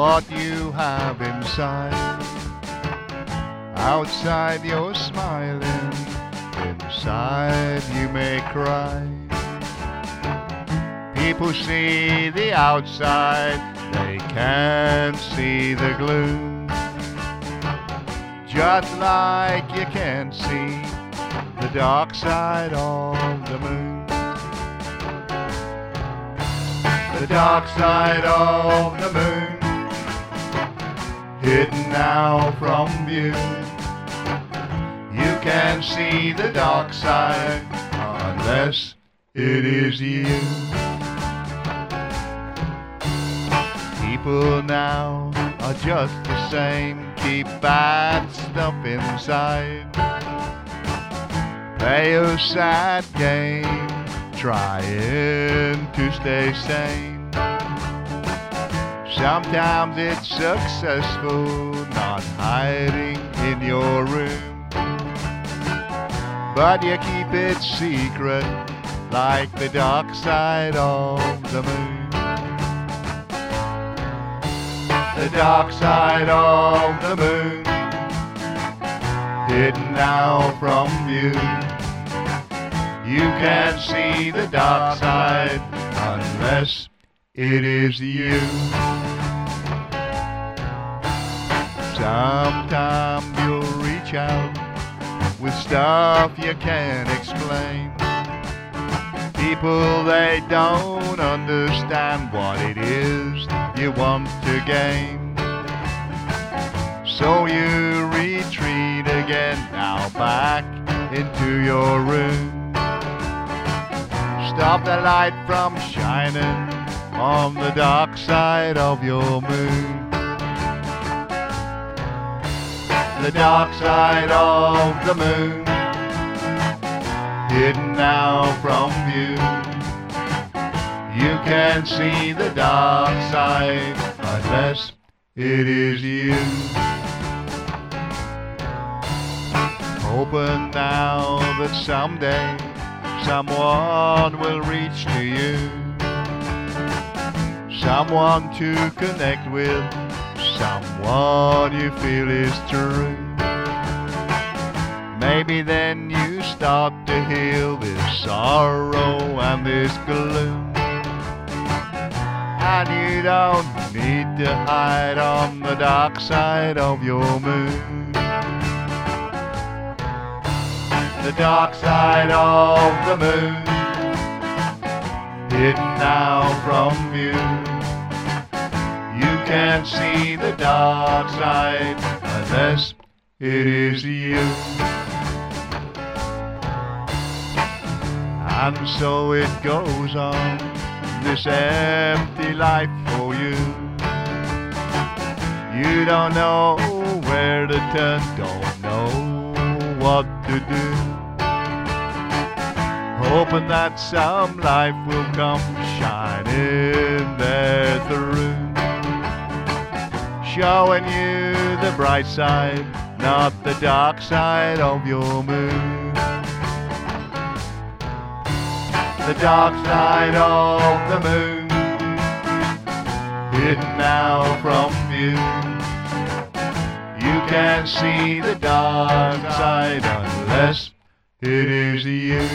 what you have inside. Outside you're smiling, inside you may cry. People see the outside, they can't see the gloom. Just like you can't see the dark side of the moon. The dark side of the moon, hidden now from view. You can see the dark side unless it is you. People now are just the same, keep bad stuff inside. Play a sad game, trying to stay sane. Sometimes it's successful, not hiding in your room. But you keep it secret, like the dark side of the moon. The dark side of the moon, hidden now from view. You can't see the dark side unless it is you. Sometime you'll reach out with stuff you can't explain. People they don't understand what it is you want to gain. So you retreat again now back into your room. Stop the light from shining on the dark side of your moon. The dark side of the moon, hidden now from view. You can see the dark side unless it is you. Hoping now that someday someone will reach to you. Someone to connect with, someone you feel is true. Maybe then you start to heal this sorrow and this gloom. And you don't need to hide on the dark side of your moon. The dark side of the moon, hidden now from view. Can't see the dark side unless it is you. And so it goes on, this empty life for you. You don't know where to turn, don't know what to do. Hoping that some life will come shining there through. Showing you the bright side, not the dark side of your moon. The dark side of the moon, hidden now from view. You can't see the dark side unless it is you.